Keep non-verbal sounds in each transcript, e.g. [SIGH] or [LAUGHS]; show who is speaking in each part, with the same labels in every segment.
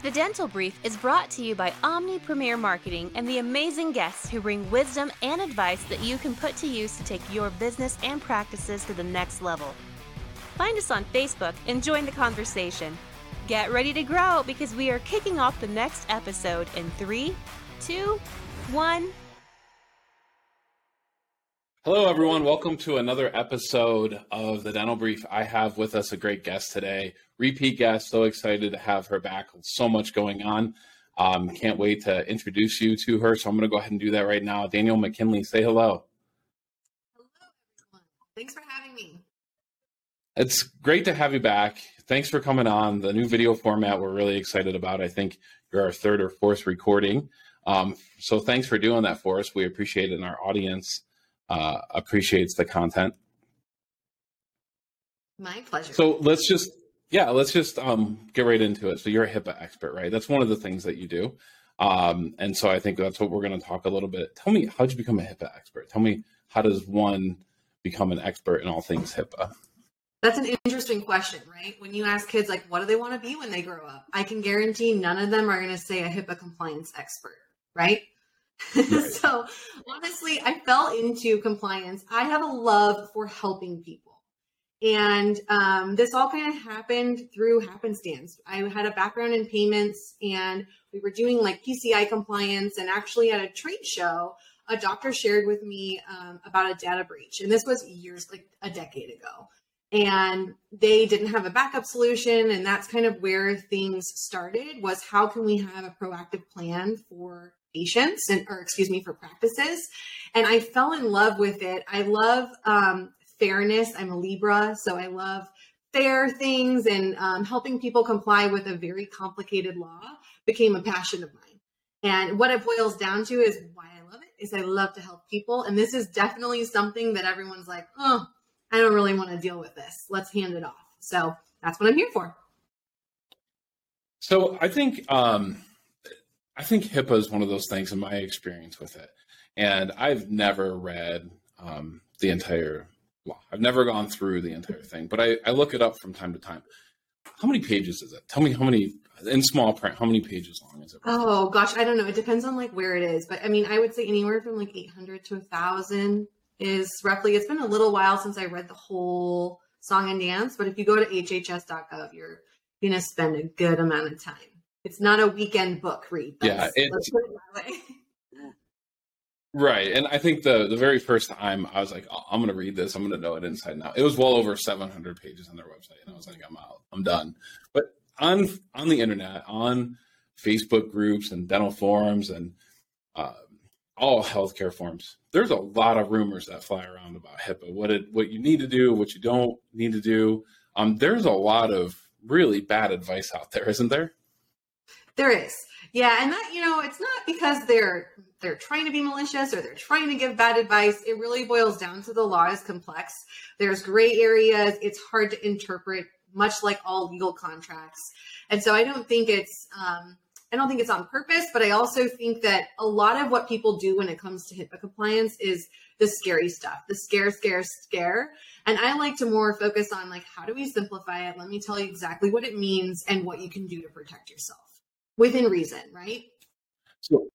Speaker 1: The Dental Brief is brought to you by Omni Premier Marketing and the amazing guests who bring wisdom and advice that you can put to use to take your business and practices to the next level. Find us on Facebook and join the conversation. Get ready to grow because we are kicking off the next episode in three, two, one.
Speaker 2: Hello, everyone. Welcome to another episode of the Dental Brief. I have with us a great guest today, repeat guest. So excited to have her back. So much going on. Um, can't wait to introduce you to her. So I'm going to go ahead and do that right now. Danielle McKinley, say hello.
Speaker 3: Hello, everyone. Thanks for having me.
Speaker 2: It's great to have you back. Thanks for coming on. The new video format we're really excited about. I think you're our third or fourth recording. Um, so thanks for doing that for us. We appreciate it, and our audience uh, appreciates the content.
Speaker 3: My pleasure.
Speaker 2: So let's just yeah, let's just um, get right into it. So you're a HIPAA expert, right? That's one of the things that you do. Um, and so I think that's what we're going to talk a little bit. Tell me, how did you become a HIPAA expert? Tell me, how does one become an expert in all things HIPAA?
Speaker 3: That's an interesting question, right? When you ask kids, like, what do they want to be when they grow up? I can guarantee none of them are going to say a HIPAA compliance expert, right? [LAUGHS] Right. so honestly, I fell into compliance. I have a love for helping people. And um, this all kind of happened through happenstance. I had a background in payments and we were doing like PCI compliance. And actually, at a trade show, a doctor shared with me um, about a data breach. And this was years, like a decade ago. And they didn't have a backup solution. And that's kind of where things started was how can we have a proactive plan for patients and or excuse me for practices. And i fell in love with it. I love um, fairness. I'm a libra so i love fair things and um, helping people comply with a very complicated law became a passion of mine. And what it boils down to is why i love it is i love to help people. And this is definitely something that everyone's like oh i don't really want to deal with this. Let's hand it off. So that's what i'm here for.
Speaker 2: So i think um I think HIPAA is one of those things in my experience with it. And I've never read um, the entire law. I've never gone through the entire thing, but I, I look it up from time to time. How many pages is it? Tell me how many in small print. How many pages long is it?
Speaker 3: Oh gosh, I don't know. It depends on like where it is, but I mean, I would say anywhere from like 800 to a thousand is roughly. It's been a little while since I read the whole song and dance, but if you go to hhs.gov, you're gonna spend a good amount of time. It's not a weekend book read.
Speaker 2: yeah, it's, [LAUGHS] Right, and I think the the very first time I was like, oh, I'm going to read this. I'm going to know it inside and out. It was well over 700 pages on their website, and I was like, I'm out. I'm done. But on on the internet, on Facebook groups and dental forums and uh, all healthcare forums, there's a lot of rumors that fly around about HIPAA. What it what you need to do, what you don't need to do. Um, there's a lot of really bad advice out there, isn't there?
Speaker 3: There is. Yeah, and that you know, it's not because they're they're trying to be malicious or they're trying to give bad advice. It really boils down to the law is complex. There's gray areas. It's hard to interpret, much like all legal contracts. And so I don't think it's um, I don't think it's on purpose, but I also think that a lot of what people do when it comes to HIPAA compliance is the scary stuff, the scare, scare, scare. And I like to more focus on like how do we simplify it? Let me tell you exactly what it means and what you can do to protect yourself within reason, right?
Speaker 2: So,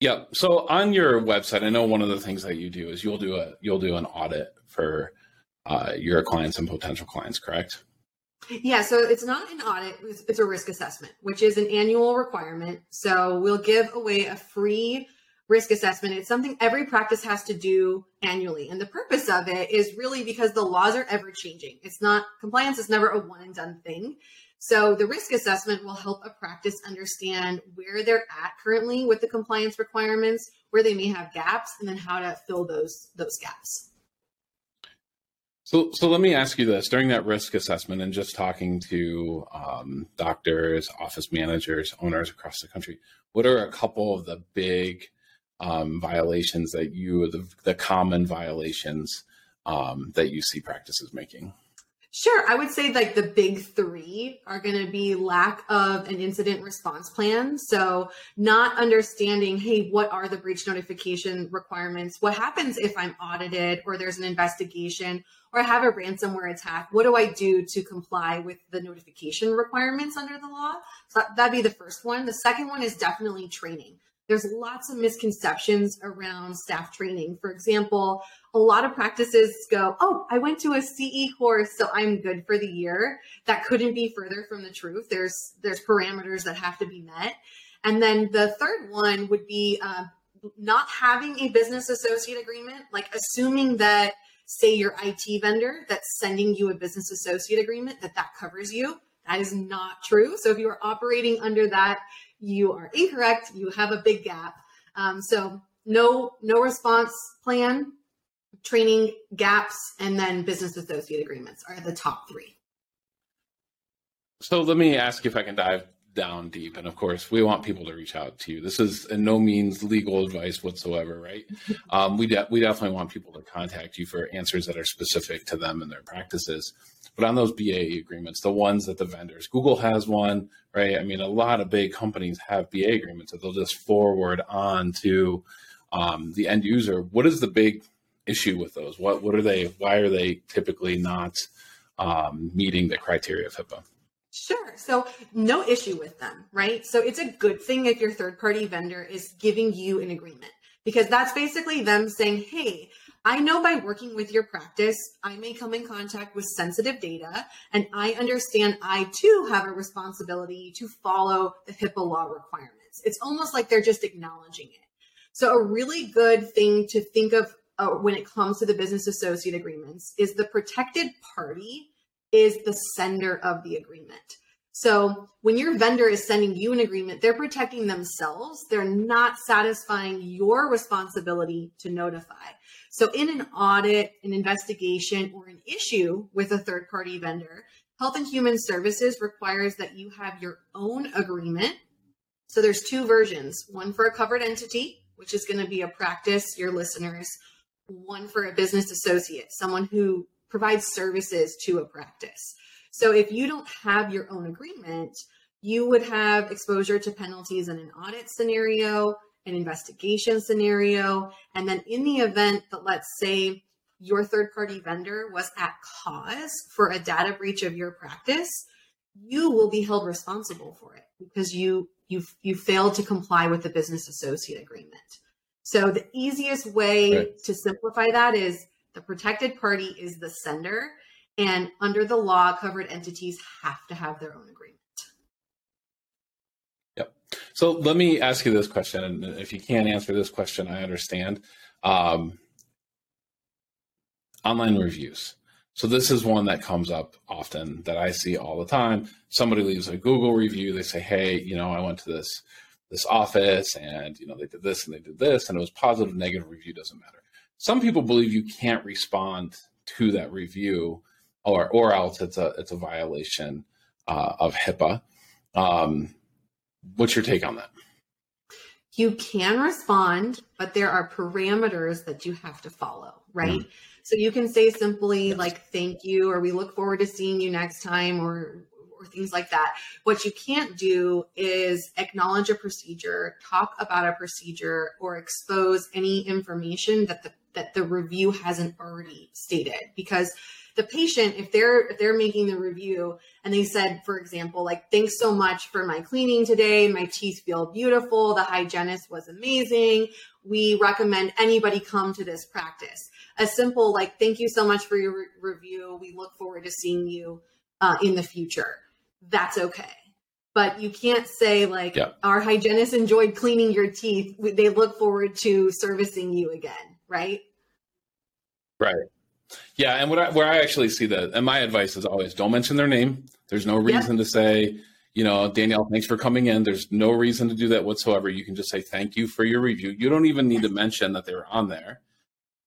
Speaker 2: yeah. So on your website, I know one of the things that you do is you'll do a you'll do an audit for uh, your clients and potential clients, correct?
Speaker 3: Yeah, so it's not an audit, it's a risk assessment, which is an annual requirement. So we'll give away a free risk assessment. It's something every practice has to do annually. And the purpose of it is really because the laws are ever changing. It's not compliance is never a one and done thing. So the risk assessment will help a practice understand where they're at currently with the compliance requirements, where they may have gaps, and then how to fill those those gaps.
Speaker 2: So, so let me ask you this: during that risk assessment, and just talking to um, doctors, office managers, owners across the country, what are a couple of the big um, violations that you, the, the common violations um, that you see practices making?
Speaker 3: Sure. I would say like the big three are going to be lack of an incident response plan. So, not understanding, hey, what are the breach notification requirements? What happens if I'm audited or there's an investigation or I have a ransomware attack? What do I do to comply with the notification requirements under the law? So, that'd be the first one. The second one is definitely training there's lots of misconceptions around staff training. For example, a lot of practices go, Oh, I went to a CE course, so I'm good for the year. That couldn't be further from the truth. There's, there's parameters that have to be met. And then the third one would be uh, not having a business associate agreement, like assuming that, say, your IT vendor that's sending you a business associate agreement, that that covers you. That is not true. So if you are operating under that you are incorrect. You have a big gap. Um, so no no response plan, training gaps, and then business associate agreements are the top three.
Speaker 2: So let me ask you if I can dive down deep. And of course, we want people to reach out to you. This is in no means legal advice whatsoever, right? [LAUGHS] Um, we de- we definitely want people to contact you for answers that are specific to them and their practices. But on those BA agreements, the ones that the vendors, Google has one, right? I mean, a lot of big companies have BA agreements that they'll just forward on to um, the end user. What is the big issue with those? What what are they? Why are they typically not um, meeting the criteria of HIPAA?
Speaker 3: Sure. So no issue with them, right? So it's a good thing if your third party vendor is giving you an agreement because that's basically them saying, hey, I know by working with your practice, I may come in contact with sensitive data, and I understand I too have a responsibility to follow the HIPAA law requirements. It's almost like they're just acknowledging it. So, a really good thing to think of uh, when it comes to the business associate agreements is the protected party is the sender of the agreement. So when your vendor is sending you an agreement, they're protecting themselves. They're not satisfying your responsibility to notify. So in an audit, an investigation, or an issue with a third party vendor, Health and Human Services requires that you have your own agreement. So there's two versions, one for a covered entity, which is going to be a practice, your listeners, one for a business associate, someone who provide services to a practice. So if you don't have your own agreement, you would have exposure to penalties in an audit scenario, an investigation scenario, and then in the event that, let's say, your third party vendor was at cause for a data breach of your practice, you will be held responsible for it because you you you failed to comply with the business associate agreement. So the easiest way right. to simplify that is the protected party is the sender, and under the law, covered entities have to have their own agreement.
Speaker 2: Yep. So let me ask you this question, and if you can't answer this question, I understand. Um, online reviews. So this is one that comes up often that I see all the time. Somebody leaves a Google review. They say, "Hey, you know, I went to this this office, and you know, they did this and they did this, and it was positive, negative review doesn't matter." Some people believe you can't respond to that review or or else it's a it's a violation uh, of HIPAA. Um, what's your take on that?
Speaker 3: You can respond, but there are parameters that you have to follow, right? Mm. So you can say simply yes. like "thank you" or "we look forward to seeing you next time" or or things like that. What you can't do is acknowledge a procedure, talk about a procedure, or expose any information that the that the review hasn't already stated. Because the patient if they're if they're making the review and they said for example like thanks so much for my cleaning today. My teeth feel beautiful. The hygienist was amazing. We recommend anybody come to this practice. A simple like thank you so much for your re- review. We look forward to seeing you uh, in the future. That's okay. But you can't say like yeah. our hygienist enjoyed cleaning your teeth. They look forward to servicing you again. Right?
Speaker 2: Right. Yeah, and what I, where I actually see that, and my advice is always don't mention their name. There's no reason yeah. to say, you know, Danielle, thanks for coming in. There's no reason to do that whatsoever. You can just say thank you for your review. You don't even need to mention that they were on there,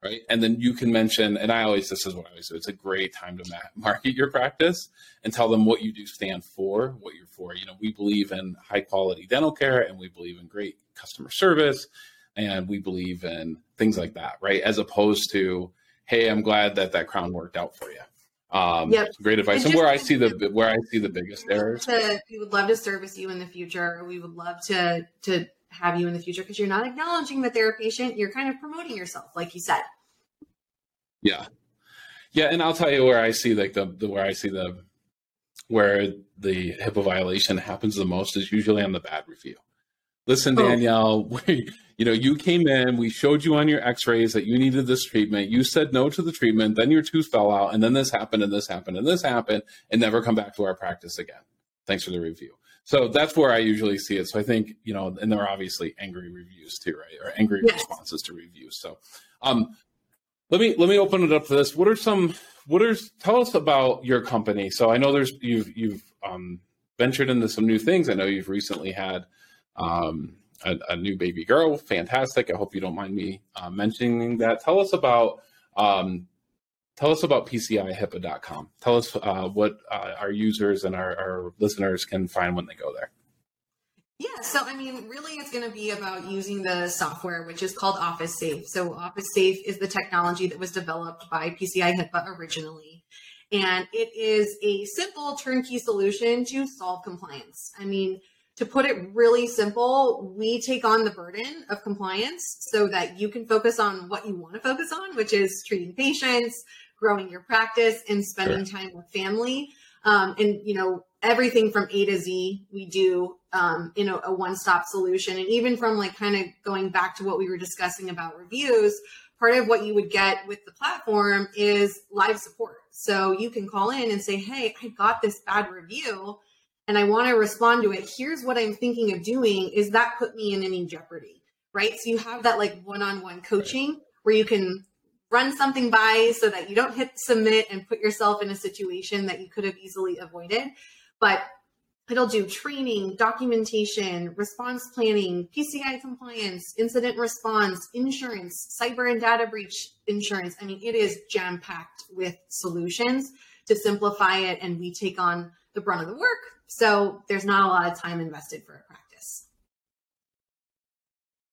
Speaker 2: right? And then you can mention, and I always this is what I always do. It's a great time to [LAUGHS] market your practice and tell them what you do stand for, what you're for. You know, we believe in high quality dental care, and we believe in great customer service and we believe in things like that, right? As opposed to, hey, I'm glad that that crown worked out for you. Um,
Speaker 3: Yep.
Speaker 2: Great advice.
Speaker 3: And
Speaker 2: And, where I see the where I see the biggest errors.
Speaker 3: to- we would love to service you in the future. We would love to to have you in the future because you're not acknowledging that they're a patient. You're kind of promoting yourself, like you said.
Speaker 2: Yeah, yeah, and I'll tell you where I see like the, the where I see the where the HIPAA violation happens the most is usually on the bad review. Listen,
Speaker 3: Oh.
Speaker 2: Danielle, [LAUGHS] we, you know, you came in, we showed you on your X-rays that you needed this treatment. You said no to the treatment, then your tooth fell out, and then this happened, and this happened, and this happened, and never come back to our practice again. Thanks for the review. So that's where I usually see it. So I think you know, and there are obviously angry reviews too, right, or angry
Speaker 3: Yes.
Speaker 2: responses to reviews. So, um, let me let me open it up to this. What are some what are tell us about your company? So I know there's you've you've um, ventured into some new things. I know you've recently had um, a, a new baby girl. Fantastic. I hope you don't mind me uh, mentioning that. Tell us about um, tell us about PCIHIPAA.com. Tell us uh, what uh, our users and our, our listeners can find when they go there.
Speaker 3: Yeah, so I mean, really, it's going to be about using the software, which is called Office Safe. So, Office Safe is the technology that was developed by PCI HIPAA originally. And it is a simple turnkey solution to solve compliance. I mean, to put it really simple, we take on the burden of compliance so that you can focus on what you want to focus on, which is treating patients, growing your practice, and spending time with family. Um, and you know everything from A to Z we do um, in a, a one-stop solution. And even from like kind of going back to what we were discussing about reviews, part of what you would get with the platform is live support. So you can call in and say, "Hey, I got this bad review." And I want to respond to it. Here's what I'm thinking of doing. Is that put me in any jeopardy? Right. So you have that like one on one coaching where you can run something by so that you don't hit submit and put yourself in a situation that you could have easily avoided. But it'll do training, documentation, response planning, PCI compliance, incident response, insurance, cyber and data breach insurance. I mean, it is jam packed with solutions to simplify it, and we take on the brunt of the work. So there's not a lot of time invested for a practice.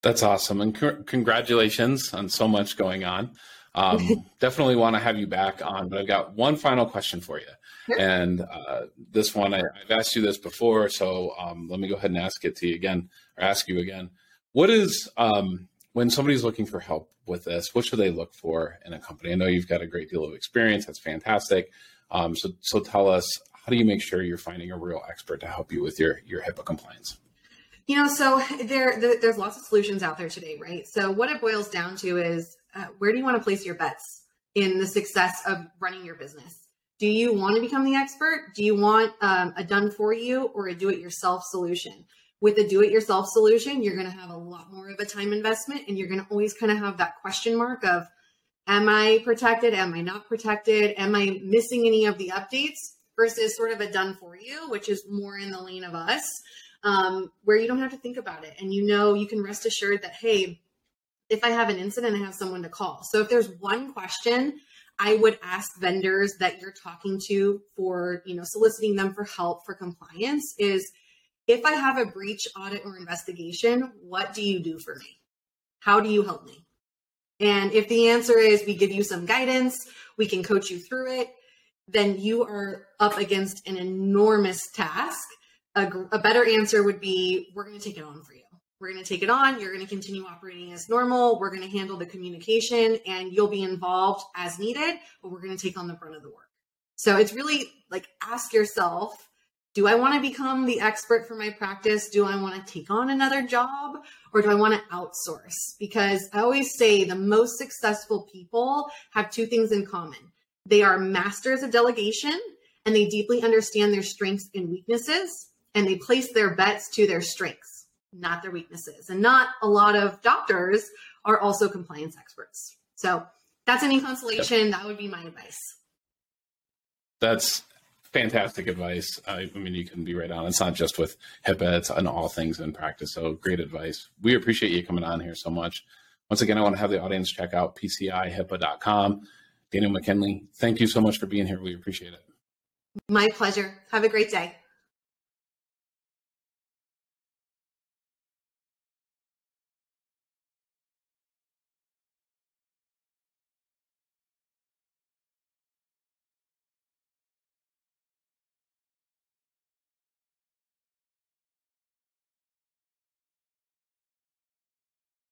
Speaker 2: That's awesome, and c- congratulations on so much going on. Um, [LAUGHS] definitely want to have you back on, but I've got one final question for you.
Speaker 3: Sure.
Speaker 2: And uh, this one, I, I've asked you this before, so um, let me go ahead and ask it to you again, or ask you again. What is um, when somebody's looking for help with this? What should they look for in a company? I know you've got a great deal of experience. That's fantastic. Um, so, so tell us, how do you make sure you're finding a real expert to help you with your your HIPAA compliance?
Speaker 3: You know, so there, there there's lots of solutions out there today, right? So what it boils down to is uh, where do you want to place your bets in the success of running your business? Do you want to become the expert? Do you want um, a done for you or a do it yourself solution? With a do it yourself solution, you're going to have a lot more of a time investment and you're going to always kind of have that question mark of, am I protected? Am I not protected? Am I missing any of the updates? Versus sort of a done for you, which is more in the lane of us, um, where you don't have to think about it. And you know, you can rest assured that, hey, if I have an incident, I have someone to call. So if there's one question I would ask vendors that you're talking to for, you know, soliciting them for help for compliance is if I have a breach audit or investigation, what do you do for me? How do you help me? And if the answer is we give you some guidance, we can coach you through it, then you are up against an enormous task. A, a better answer would be we're going to take it on for you. We're going to take it on. You're going to continue operating as normal. We're going to handle the communication and you'll be involved as needed, but we're going to take on the brunt of the work. So it's really like ask yourself do I want to become the expert for my practice? Do I want to take on another job or do I want to outsource? Because I always say the most successful people have two things in common they are masters of delegation and they deeply understand their strengths and weaknesses and they place their bets to their strengths, not their weaknesses. And not a lot of doctors are also compliance experts. So that's any consolation. That would be my advice.
Speaker 2: That's fantastic advice. I, I mean, you can be right on. It's not just with HIPAA, it's on all things in practice. So great advice. We appreciate you coming on here so much. Once again, I want to have the audience check out PCIHIPAA.com. Danielle McKinley, thank you so much for being here. We appreciate it.
Speaker 3: My pleasure. Have a great day.